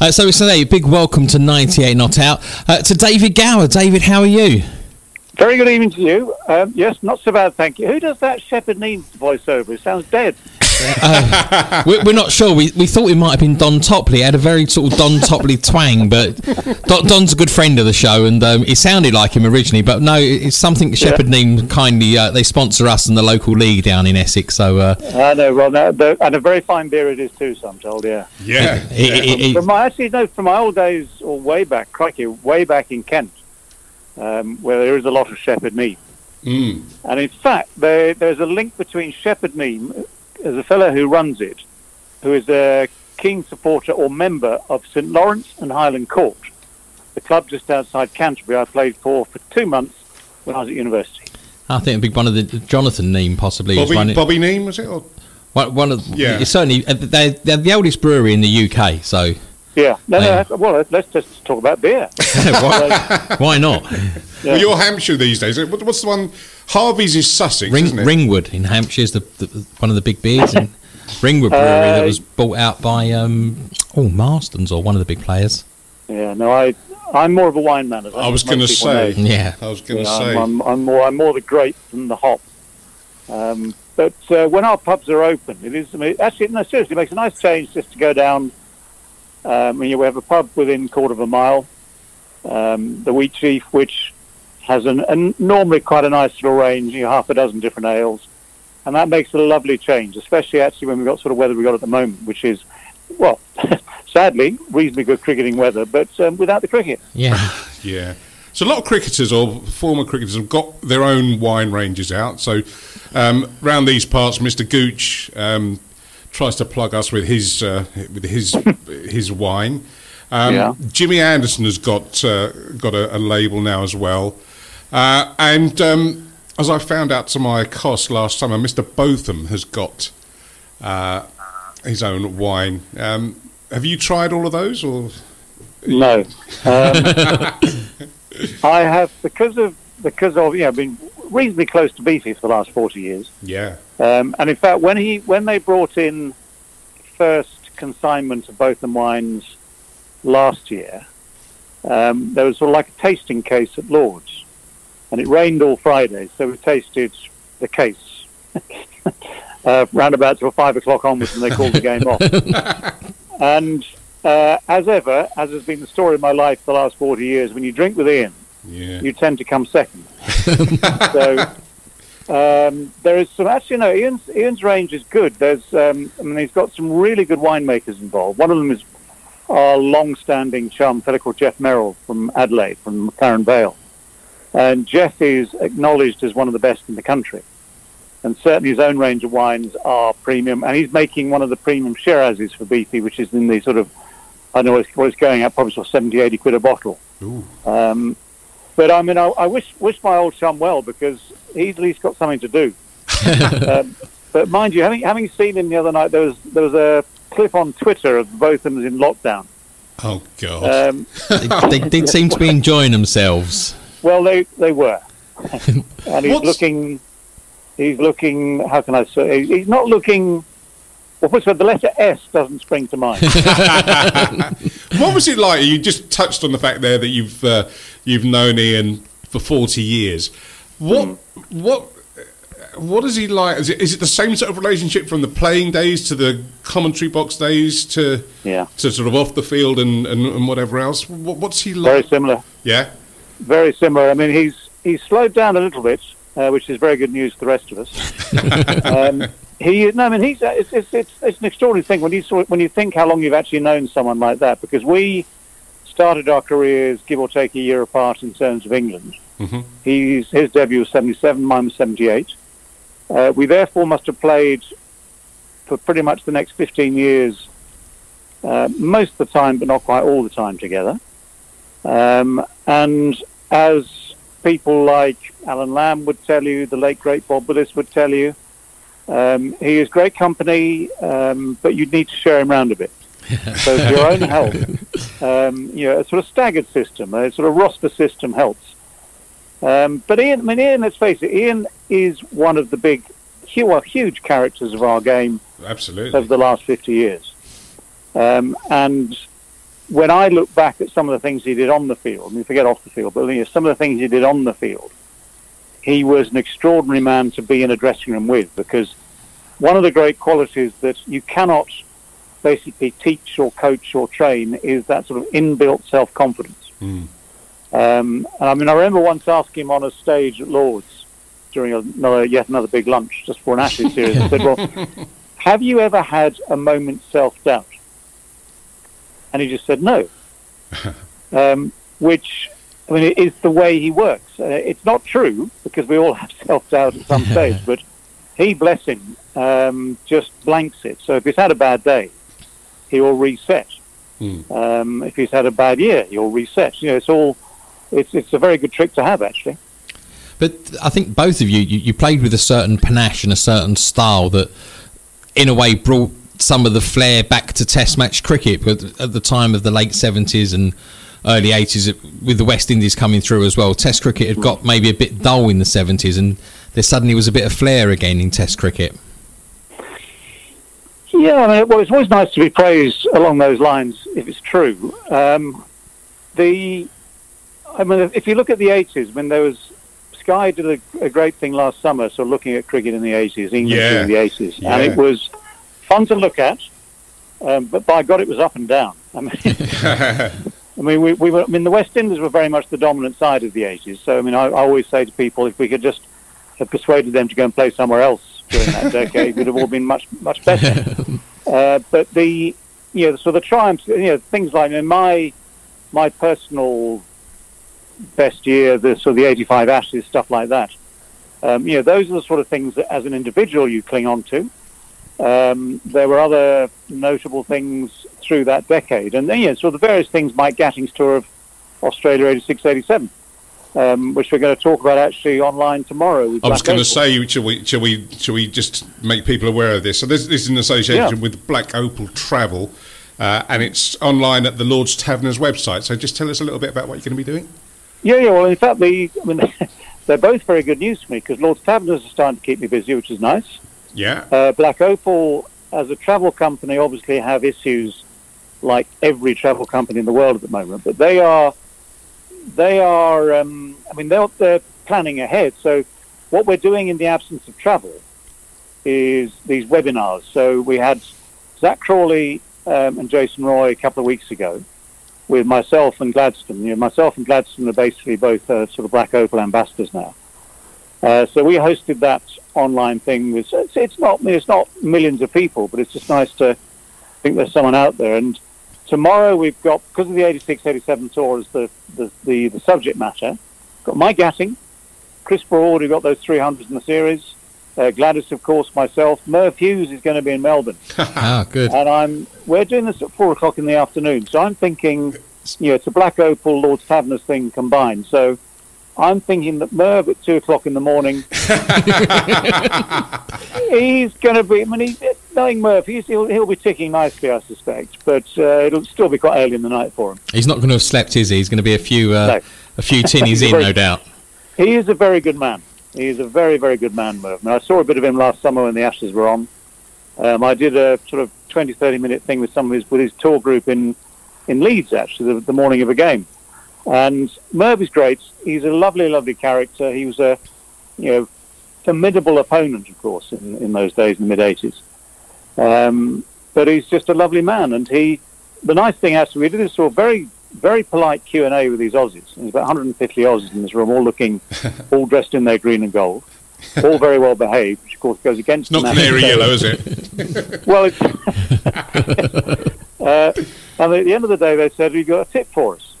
Uh, so it's a big welcome to 98 Not Out uh, to David Gower. David, how are you? Very good evening to you. Um, yes, not so bad, thank you. Who does that Shepherd Neame voiceover? It sounds dead. Uh, we're, we're, not sure. We, we thought it might have been Don Topley. It had a very sort of Don Topley twang, but Don, Don's a good friend of the show, and um, it sounded like him originally. But no, it's something Shepherd yeah. Neame kindly uh, they sponsor us in the local league down in Essex. So uh, I know. Well, no, and a very fine beer it is too. So I'm told. Yeah. Yeah. yeah. from, my actually no, from my old days or way back, crikey, way back in Kent, um, where there is a lot of Shepherd Neame. Mm. And in fact, there, there's a link between Shepherd Neame there's a fellow who runs it, who is a keen supporter or member of St Lawrence and Highland Court, the club just outside Canterbury. I played for for two months when I was at university. I think it'd be one of the Jonathan Neame possibly. Bobby, Bobby Neame was it? Or? One, one of yeah. It's certainly uh, they're, they're the oldest brewery in the UK. So yeah, no, no. Well, let's just talk about beer. why, why, not? Yeah. Well, you're Hampshire these days. What's the one? Harvey's is Sussex, Ring, isn't it? Ringwood in Hampshire is the, the, one of the big beers. in Ringwood Brewery uh, that was bought out by um, oh Marston's or one of the big players. Yeah, no, I I'm more of a wine man. I was going to say. Know. Yeah, I was going to say. I'm, I'm, I'm, more I'm more the grape than the hop. Um, but uh, when our pubs are open, it is I mean, actually no seriously it makes a nice change just to go down. Um, we have a pub within quarter of a mile, um, the Wheatsheaf, which has an, an, normally quite a nice little range, you know, half a dozen different ales, and that makes it a lovely change, especially actually when we've got sort of weather we've got at the moment, which is, well, sadly, reasonably good cricketing weather, but um, without the cricket. Yeah, yeah. So a lot of cricketers or former cricketers have got their own wine ranges out. So um, around these parts, Mr. Gooch um, tries to plug us with his uh, with his his wine. Um, yeah. Jimmy Anderson has got uh, got a, a, label now as well. Uh, and um, as I found out to my cost last summer, Mr. Botham has got uh, his own wine. Um, have you tried all of those, or no? Um, I have because of because of you know been reasonably close to Beefy for the last forty years. Yeah. Um, and in fact, when he when they brought in first consignment of both the wines last year, um, there was sort of like a tasting case at Lords and it rained all Friday, so we tasted the case. uh, round about till five o'clock onwards, and they called the game off. and uh, as ever, as has been the story of my life for the last forty years, when you drink with Ian, yeah. you tend to come second. so um, there is some actually no Ian's Ian's range is good. There's um, I mean he's got some really good winemakers involved. One of them is our long-standing chum, fellow called Geoff Merrill from Adelaide, from McLaren Vale. And Jeff is acknowledged as one of the best in the country. And certainly his own range of wines are premium. And he's making one of the premium Shirazes for Beefy, which is in the sort of, I don't know what it's going at, probably sort of 70, 80 quid a bottle. Um, but I mean, I, I, wish wish my old chum well because he's at least got something to do. um, but mind you, having having seen him the other night, there was there was a clip on Twitter of both of them in lockdown. Oh God! Um, they, they did seem to be enjoying themselves. Well, they they were, and he's What's... looking. He's looking. How can I say? He's not looking. Well, first of all, the letter S doesn't spring to mind. What was it like? You just touched on the fact there that you've uh, you've known Ian for forty years. What mm. what what is he like? Is it, is it the same sort of relationship from the playing days to the commentary box days to yeah. to sort of off the field and, and, and whatever else? What, what's he like? Very similar. Yeah very similar. I mean, he's he's slowed down a little bit, uh, which is very good news for the rest of us. um, he, no, I mean, he's it's, it's, it's, it's an extraordinary thing when you when you think how long you've actually known someone like that, because we started our careers give or take a year apart in terms of England. Mm-hmm. He's his debut was seventy seven, mine was seventy eight. Uh, we therefore must have played for pretty much the next fifteen years, uh, most of the time, but not quite all the time together. Um, and as people like Alan Lamb would tell you, the late great Bob Willis would tell you, um, he is great company, um, but you'd need to share him around a bit. so for your own health, um, you know, a sort of staggered system, a sort of roster system helps. Um, but Ian, I mean, Ian, let's face it, Ian is one of the big, huge, huge characters of our game. Absolutely. Over the last 50 years. Um, and when I look back at some of the things he did on the field, I mean, forget off the field, but you know, some of the things he did on the field, he was an extraordinary man to be in a dressing room with because one of the great qualities that you cannot basically teach or coach or train is that sort of inbuilt self-confidence. Mm. Um, and I mean, I remember once asking him on a stage at Lords during another, yet another big lunch just for an Ashes series. I said, "Well, have you ever had a moment's self-doubt?" And he just said, "No," um, which I mean, it is the way he works. Uh, it's not true because we all have self-doubt at some stage, but he, bless him, um, just blanks it. So if he's had a bad day, he will reset. Mm. Um, if he's had a bad year, he'll reset. You know, it's all. It's it's a very good trick to have, actually. But I think both of you, you, you played with a certain panache and a certain style that, in a way, brought some of the flair back to Test match cricket. But at the time of the late seventies and early eighties, with the West Indies coming through as well, Test cricket had got maybe a bit dull in the seventies, and there suddenly was a bit of flair again in Test cricket. Yeah, I mean, well, it's always nice to be praised along those lines if it's true. Um, the, I mean, if you look at the 80s, when there was Sky did a, a, great thing last summer, so looking at cricket in the 80s, England yeah. in the 80s, yeah. and it was fun to look at. Um, but by God, it was up and down. I mean, I mean, we, we were. I mean, the West Indies were very much the dominant side of the 80s. So, I mean, I, I always say to people, if we could just have persuaded them to go and play somewhere else during that decade, would have all been much much better. Uh, but the you know so the triumphs you know things like in my my personal best year the sort of the 85 ashes stuff like that um, you know those are the sort of things that as an individual you cling on to. Um, there were other notable things through that decade. And then you know, so the various things Mike Gatting's tour of Australia 86 87 um, which we're going to talk about actually online tomorrow. I was going to say, shall we, shall we, shall we just make people aware of this? So this, this is in association yeah. with Black Opal Travel, uh, and it's online at the Lord's Taverners website. So just tell us a little bit about what you're going to be doing. Yeah, yeah. Well, in fact, the, I mean, they're both very good news for me because Lord's Taverners are starting to keep me busy, which is nice. Yeah. Uh, Black Opal, as a travel company, obviously have issues like every travel company in the world at the moment, but they are they are, um, I mean, they're, they're planning ahead. So what we're doing in the absence of travel is these webinars. So we had Zak Crawley um, and Jason Roy a couple of weeks ago with myself and Gladstone. You know, myself and Gladstone are basically both uh, sort of Black Opal ambassadors now. Uh, so we hosted that online thing. With, it's, it's not it's not millions of people, but it's just nice to think there's someone out there. And tomorrow we've got because of the 86-87 tour as the, the, the, the, subject matter. Got Mike Gatting, Chris Broad, who got those 300s in the series. Uh, Gladys, of course, myself. Merv Hughes is going to be in Melbourne. ah, good. And I'm we're doing this at four o'clock in the afternoon. So I'm thinking, you know, it's a Black Opal Lord's Taverners thing combined. So I'm thinking that Merv at two o'clock in the morning, he's going to be. I mean, he, knowing Merv, he's, he'll, he'll be ticking nicely, I suspect. But uh, it'll still be quite early in the night for him. He's not going to have slept, is he? He's going to be a few, uh, no. a few tinnies in, very, no doubt. He is a very good man. He is a very, very good man, Merv. I, I saw a bit of him last summer when the Ashes were on. Um, I did a sort of 20, 30 minute thing with some of his with his tour group in in Leeds actually the, the morning of a game. And Merv is great. He's a lovely, lovely character. He was a, you know, formidable opponent, of course, in, in those days in the mid '80s. Um, but he's just a lovely man, and he. The nice thing actually, we did this of very, very polite Q and A with these Aussies. There's about 150 Aussies in this room, all looking, all dressed in their green and gold, all very well behaved, which of course goes against. It's not canary yellow, is it? well, it's. uh, and at the end of the day, they said, "You got a tip for us."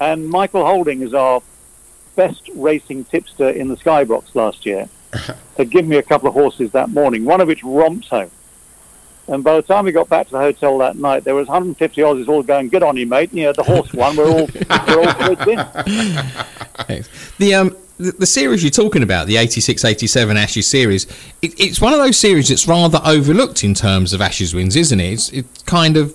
And Michael Holding is our best racing tipster in the Skybox last year. had given me a couple of horses that morning, one of which romped home. And by the time we got back to the hotel that night, there was 150 Aussies all going, "Good on you, mate!" And, You know, the horse one. We're all we're all in. The um the, the, series you're talking about, the 86-87 Ashes series, it, it's one of those series that's rather overlooked in terms of Ashes wins, isn't it? It's, it's kind of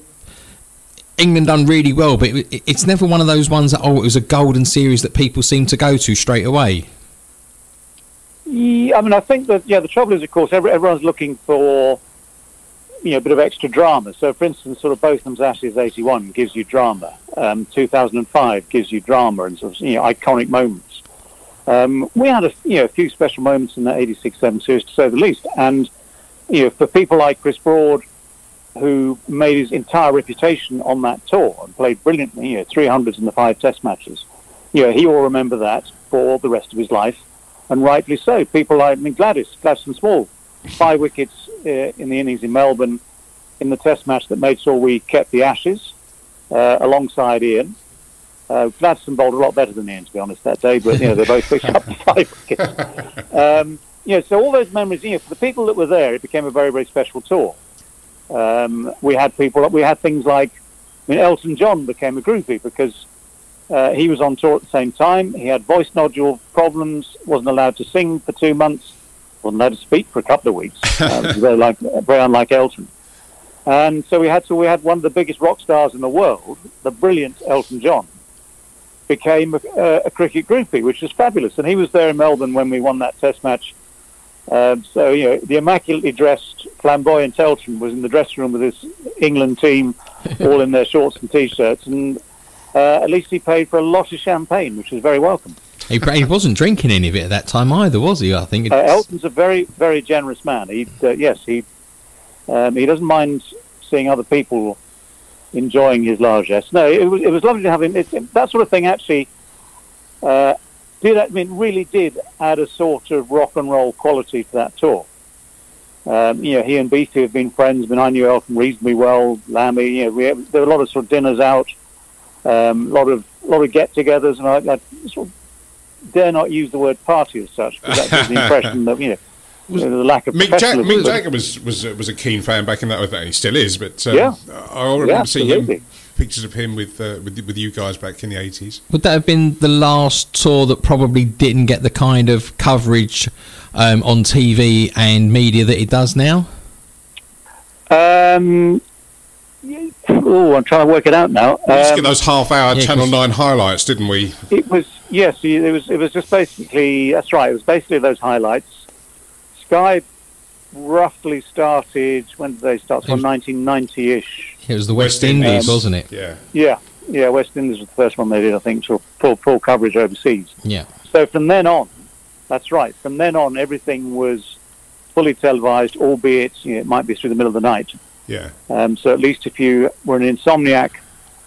England done really well, but it, it's never one of those ones that oh, it was a golden series that people seem to go to straight away. Yeah, I mean, I think that yeah, the trouble is, of course, everyone's looking for you know, a bit of extra drama. So, for instance, sort of Botham's Ashes 81 gives you drama. Um, 2005 gives you drama and sort of, you know, iconic moments. Um, we had a, you know, a few special moments in that 86-7 series, to say the least. And, you know, for people like Chris Broad, who made his entire reputation on that tour and played brilliantly, you know, 300s in the five test matches, you know, he will remember that for the rest of his life, and rightly so. People like I mean, Gladys, Gladstone Small, five wickets uh, in the innings in Melbourne in the test match that made sure we kept the Ashes uh, alongside Ian. Uh, Gladstone bowled a lot better than Ian, to be honest, that day, but, you know, they both picked up five wickets. Um, you know, so all those memories, you know, for the people that were there, it became a very, very special tour. Um, we had people, we had things like, I mean, Elton John became a groupie because uh, he was on tour at the same time. He had voice nodule problems, wasn't allowed to sing for two months, wasn't allowed to speak for a couple of weeks. Uh, very, like, very unlike Elton. And so we had so we had one of the biggest rock stars in the world, the brilliant Elton John, became a, a cricket groupie, which was fabulous. And he was there in Melbourne when we won that Test match. Um, so you know, the immaculately dressed, flamboyant Elton was in the dressing room with his England team, all in their shorts and t-shirts, and uh, at least he paid for a lot of champagne, which was very welcome. He, he wasn't drinking any of it at that time either, was he? I think uh, Elton's a very, very generous man. He, uh, yes, he um, he doesn't mind seeing other people enjoying his largesse. No, it was it was lovely to have him. It, it, that sort of thing actually uh, did. I mean, really did add a sort of rock and roll quality to that tour. Um, you know, he and Beefy have been friends. Mean, I knew Elton reasonably well. Lammy, you know, we, there were a lot of sort of dinners out, um, a lot of lot of get-togethers, and I, I dare not use the word party as such because that gives the impression that you know was, the lack of Mick, Jack, Mick Jagger was, was was a keen fan back in that. He still is, but um, yeah. I remember yeah, seeing him, pictures of him with, uh, with with you guys back in the eighties. Would that have been the last tour that probably didn't get the kind of coverage um, on TV and media that it does now? Um, oh, I'm trying to work it out now. We used to get um, those half-hour yeah, Channel Nine highlights, didn't we? It was yes. It was. It was just basically. That's right. It was basically those highlights Sky roughly started, when did they start? From 1990-ish. It was the West, West Indies, um, wasn't it? Yeah. Yeah, yeah, West Indies was the first one they did, I think, to full, full coverage overseas. Yeah. So from then on, that's right, from then on everything was fully televised, albeit you know, it might be through the middle of the night. Yeah. Um, so at least if you were an insomniac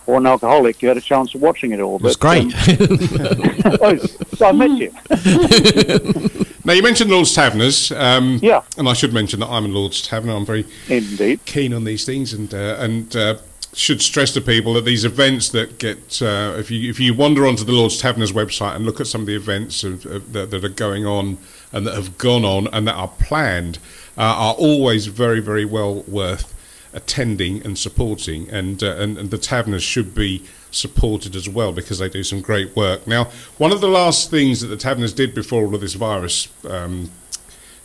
or an alcoholic, you had a chance of watching it all. It was great. Um, so I met you. now, you mentioned Lord's Taverners. Um, yeah. And I should mention that I'm a Lord's Taverner. I'm very Indeed. keen on these things and, uh, and uh, should stress to people that these events that get, uh, if, you, if you wander onto the Lord's Taverners website and look at some of the events of, of, that, that, are going on and that have gone on and that are planned, uh, are always very, very well worth attending and supporting, and, uh, and, and the taverners should be supported as well because they do some great work. Now, one of the last things that the taverners did before all of this virus um,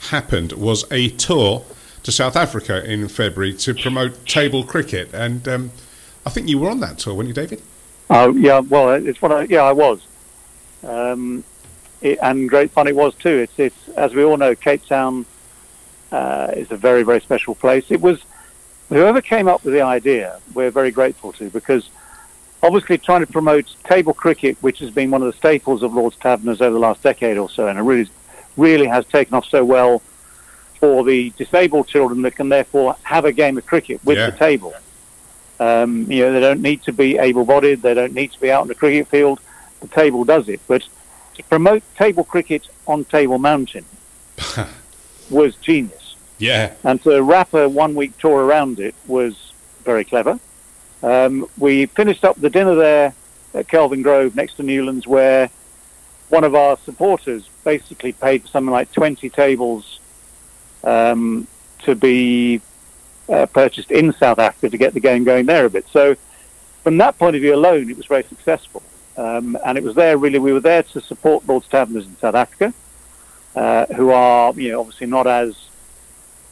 happened was a tour to South Africa in February to promote table cricket, and um, I think you were on that tour, weren't you, David? Oh yeah, well, it's what I, yeah I was, um, it, and great fun it was too. It's it's as we all know, Cape Town uh, is a very very special place. It was whoever came up with the idea, we're very grateful to because obviously trying to promote table cricket, which has been one of the staples of Lord's Taverners over the last decade or so, and it really, really has taken off so well for the disabled children that can therefore have a game of cricket with yeah. the table. Um, you know, they don't need to be able-bodied, they don't need to be out on the cricket field. The table does it, but to promote table cricket on Table Mountain was genius. Yeah. And to wrap a one week tour around it was very clever. Um, we finished up the dinner there at Kelvin Grove next to Newlands, where one of our supporters basically paid for something like 20 tables um, to be uh, purchased in South Africa to get the game going there a bit. So, from that point of view alone, it was very successful. Um, and it was there really, we were there to support Lord's Taverners in South Africa, uh, who are, you know, obviously not as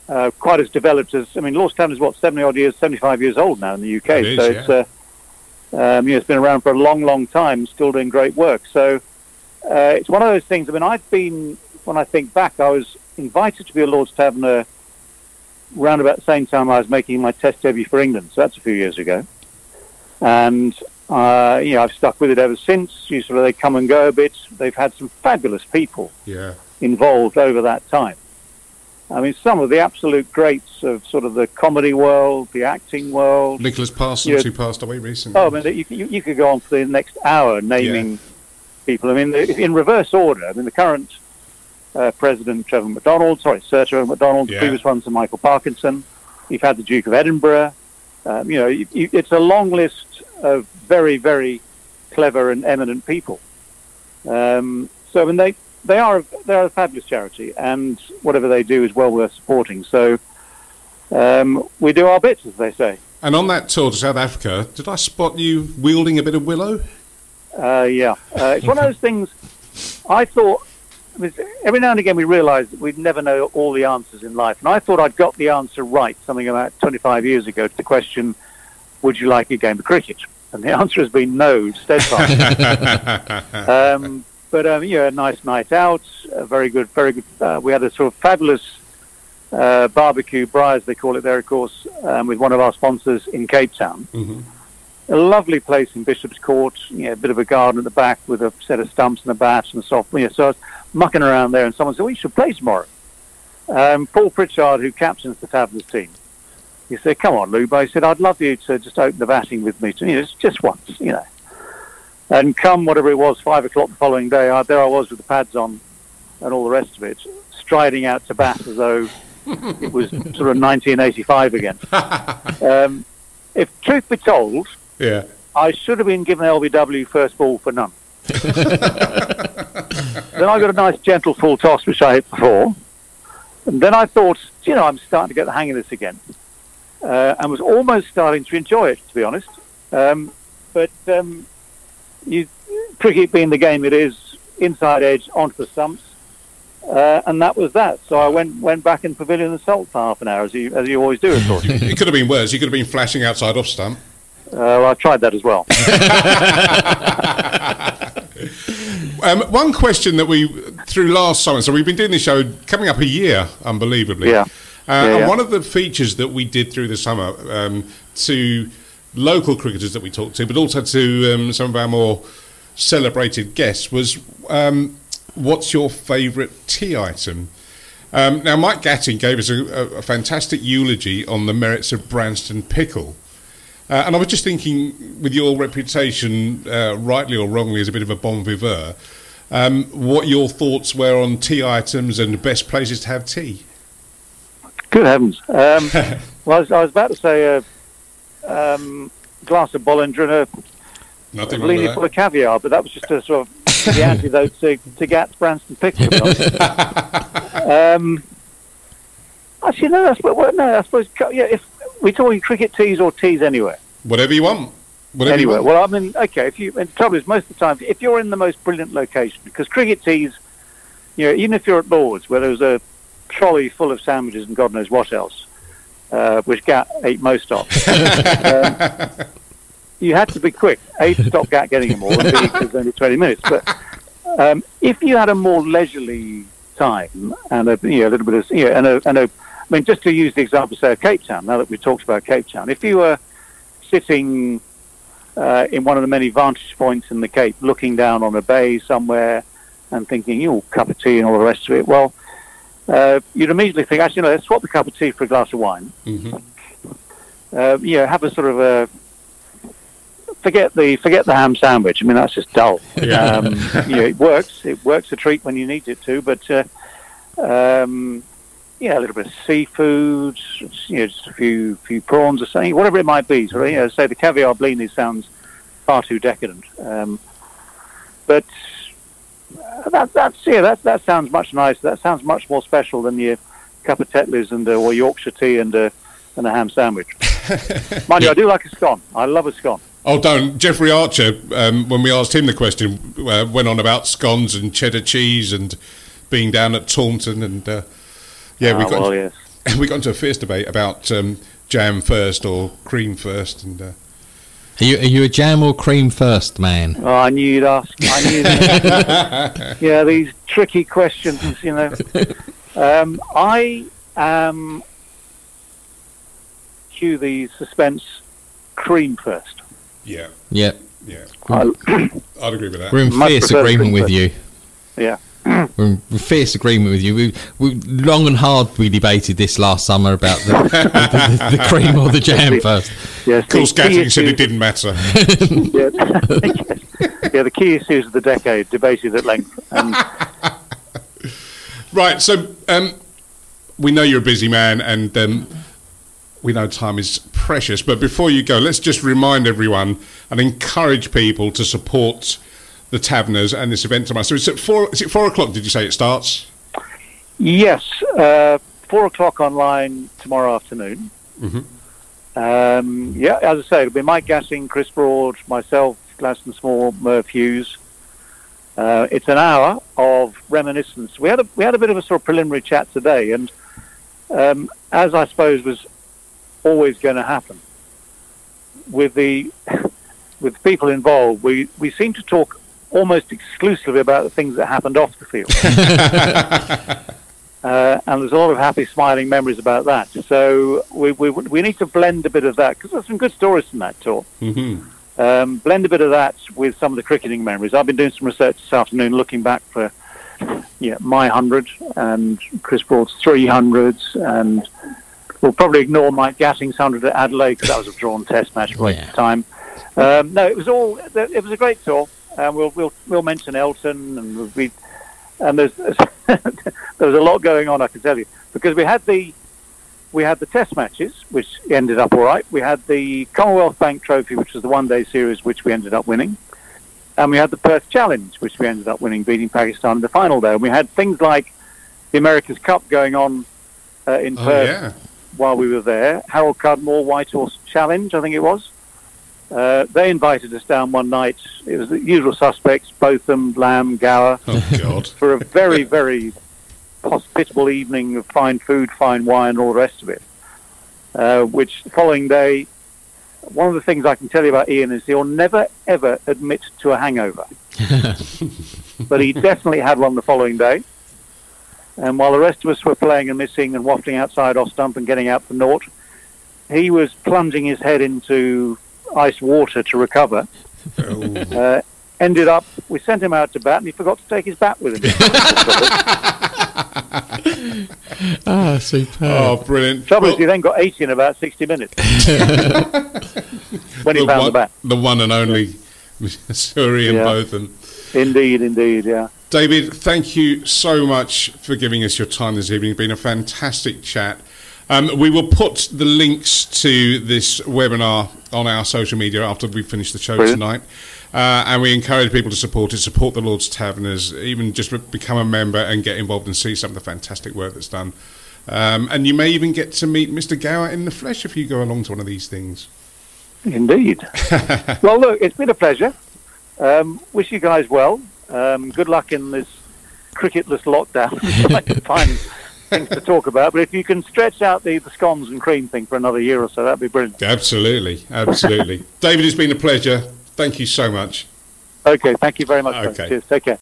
uh, quite as developed as I mean, Lord's Tavern is what seventy odd years, seventy five years old now in the UK. It so is, it's yeah. uh, um, you know, it's been around for a long, long time, still doing great work. So uh, it's one of those things. I mean, I've been when I think back, I was invited to be a Lord's Taverner round about the same time I was making my test debut for England. So that's a few years ago. And, uh, you know, I've stuck with it ever since. Usually they come and go a bit. They've had some fabulous people Yeah. involved over that time. I mean, some of the absolute greats of sort of the comedy world, the acting world. Nicholas Parsons, Yeah. who passed away recently. Oh, I mean, you, you, you could go on for the next hour naming people. I mean, in reverse order. I mean, the current uh, president, Trevor McDonald, sorry, Sir Trevor McDonald, Yeah. the previous ones are Michael Parkinson. You've had the Duke of Edinburgh. Um, you know, you, you, it's a long list of very, very clever and eminent people. Um, so, I mean, they, they are they are a fabulous charity, and whatever they do is well worth supporting. So, um, we do our bits, as they say. And on that tour to South Africa, did I spot you wielding a bit of willow? Uh, yeah, uh, it's one of those things. I thought every now and again we realise that we'd never know all the answers in life, and I thought I'd got the answer right something about 25 years ago to the question, "Would you like a game of cricket?" And the answer has been no, steadfast. um, but um, yeah, a nice night out, a very good, very good. Uh, we had a sort of fabulous uh, barbecue, braai as they call it there, of course, um, with one of our sponsors in Cape Town Mhm. a lovely place in Bishop's Court, you know, a bit of a garden at the back with a set of stumps and a bat and a soft. You know, so I was mucking around there, and someone said, "Well, you should play tomorrow." Um, Paul Prichard, who captains the Taverners team, he said, "Come on, Lou." But he said, "I'd love you to just open the batting with me, to, you know, just once, you know." And come whatever it was, five o'clock the following day, I, there I was with the pads on and all the rest of it, striding out to bat as though it was sort of 1985 again. Um, if truth be told, Yeah. I should have been given LBW first ball for none. then I got a nice gentle full toss, which I hit before. And then I thought, you know, I'm starting to get the hang of this again. Uh, and was almost starting to enjoy it, to be honest. Um, but um, you, cricket being the game it is, inside edge onto the stumps. Uh, and that was that. So I went went back in pavilion and sulked for half an hour, as you, as you always do, of course. It could have been worse. You could have been flashing outside off stump. Uh, well, I tried that as well. Um, one question that we through last summer. So we've been doing this show coming up a year, unbelievably. Yeah. Uh, Yeah, and yeah. one of the features that we did through the summer um, to local cricketers that we talked to, but also to um, some of our more celebrated guests, was um, what's your favourite tea item? Um, now, Mike Gatting gave us a, a, a fantastic eulogy on the merits of Branston pickle. Uh, and I was just thinking, with your reputation, uh, rightly or wrongly, as a bit of a bon viveur, um, what your thoughts were on tea items and the best places to have tea. Good heavens. Um, well, I was, I was about to say a um, glass of Bollinger and a Nothing full of caviar, but that was just a sort of the antidote to, to Gat's Branston pickle. to be honest. um, actually, no, that's, well, no, I suppose, yeah, if we're talking cricket teas or teas anywhere. Whatever you want. Whatever anywhere. you want. Well, I mean, okay, if you, and the trouble is, most of the time, if you're in the most brilliant location, because cricket teas, you know, even if you're at Lords, where there's a trolley full of sandwiches and God knows what else, uh, which Gat ate most of, um, you had to be quick. A, to stop Gat getting them all, and B, because only 20 minutes. But um, if you had a more leisurely time and a, you know, a little bit of, you know, and a, and a, I mean, just to use the example, say, of Cape Town, now that we've talked about Cape Town, if you were sitting uh, in one of the many vantage points in the Cape, looking down on a bay somewhere and thinking, you know, cup of tea and all the rest of it, well, uh, you'd immediately think, actually, no, let's swap the cup of tea for a glass of wine. Mhm. Uh, you know, have a sort of a forget the forget the ham sandwich. I mean, that's just dull. Yeah. Um, you know, it works. It works a treat when you need it to, but uh, um, yeah, a little bit of seafood, you know, just a few few prawns or something, whatever it might be. So, you know, say the caviar blini sounds far too decadent, um, but that that's yeah, that that sounds much nicer. That sounds much more special than your cup of Tetleys and uh, or Yorkshire tea and uh, and a ham sandwich. Mind you, I do like a scone. I love a scone. Oh, don't. Jeffrey Archer, um, when we asked him the question, uh, went on about scones and cheddar cheese and being down at Taunton. And uh, yeah, we Ah, got well, yes. we got into a fierce debate about um, jam first or cream first. And uh, Are you, are you a jam or cream first man? Oh, I knew you'd ask. I knew. that. yeah, these tricky questions. You know, um, I am cue the suspense cream first. Yeah, Yeah, yeah. I, I'd agree with that. we're in Much fierce agreement cream with you. yeah. We're in fierce agreement with you. We, we long and hard we debated this last summer about the, the, the, the cream or the jam first. Yes, Of course, the key said it didn't matter. yeah, yeah, the key issues of the decade debated at length. And Right, so um, we know you're a busy man and um, we know time is precious, but before you go, let's just remind everyone and encourage people to support the Taverners and this event tomorrow. So it's at four, is it four o'clock, did you say it starts? yes, uh, four o'clock online tomorrow afternoon. Um, yeah, as I say, it'll be Mike Gatting, Chris Broad, myself, Gladstone Small, Merv Hughes. Uh, it's an hour of reminiscence. We had a we had a bit of a sort of preliminary chat today, and um, as I suppose was always going to happen with the with people involved, we we seem to talk almost exclusively about the things that happened off the field. Uh, and there's a lot of happy, smiling memories about that. So we, we, we need to blend a bit of that because there's some good stories from that tour. hmm Um, blend a bit of that with some of the cricketing memories. I've been doing some research this afternoon, looking back for yeah my hundred and Chris Broad's three hundreds, and we'll probably ignore Mike Gatting's hundred at Adelaide because that was a drawn Test match for Yeah. the time. Um, no, it was all. It was a great tour. And we'll we'll we'll mention Elton and we and there's there was a lot going on. I can tell you because we had the we had the Test matches, which ended up all right. We had the Commonwealth Bank Trophy, which was the one-day series, which we ended up winning, and we had the Perth Challenge, which we ended up winning, beating Pakistan in the final day. And we had things like the America's Cup going on uh, in Oh, Perth yeah. while we were there. Harold Cudmore White Horse Challenge, I think it was. Uh, they invited us down one night. It was the usual suspects: Botham, Lamb, Gower Oh, God. for a very, very hospitable evening of fine food, fine wine, and all the rest of it. Uh, which the following day, one of the things I can tell you about Ian is he'll never ever admit to a hangover, but he definitely had one the following day. And while the rest of us were playing and missing and wafting outside off stump and getting out for naught, he was plunging his head into ice water to recover. Oh. Uh, ended up, we sent him out to bat, and he forgot to take his bat with him. Ah, superb. oh, brilliant. Trouble Well, is, he then got 80 in about 60 minutes when he the, found one, the bat. the one and only Sir Ian Yeah. Botham. Indeed, indeed, yeah. David, thank you so much for giving us your time this evening. It's been a fantastic chat. Um, we will put the links to this webinar on our social media after we finish the show Brilliant. tonight. Uh, and we encourage people to support it, support the Lord's Taverners, even just become a member and get involved and see some of the fantastic work that's done. Um, and you may even get to meet Mr. Gower in the flesh if you go along to one of these things. Indeed. well, look, it's been a pleasure. Um, wish you guys well. Um, good luck in this cricketless lockdown. Trying to find things to talk about. But if you can stretch out the, the scones and cream thing for another year or so, that'd be brilliant. Absolutely, absolutely. David, it's been a pleasure. Thank you so much. Okay, thank you very much. Okay. Cheers. Take care.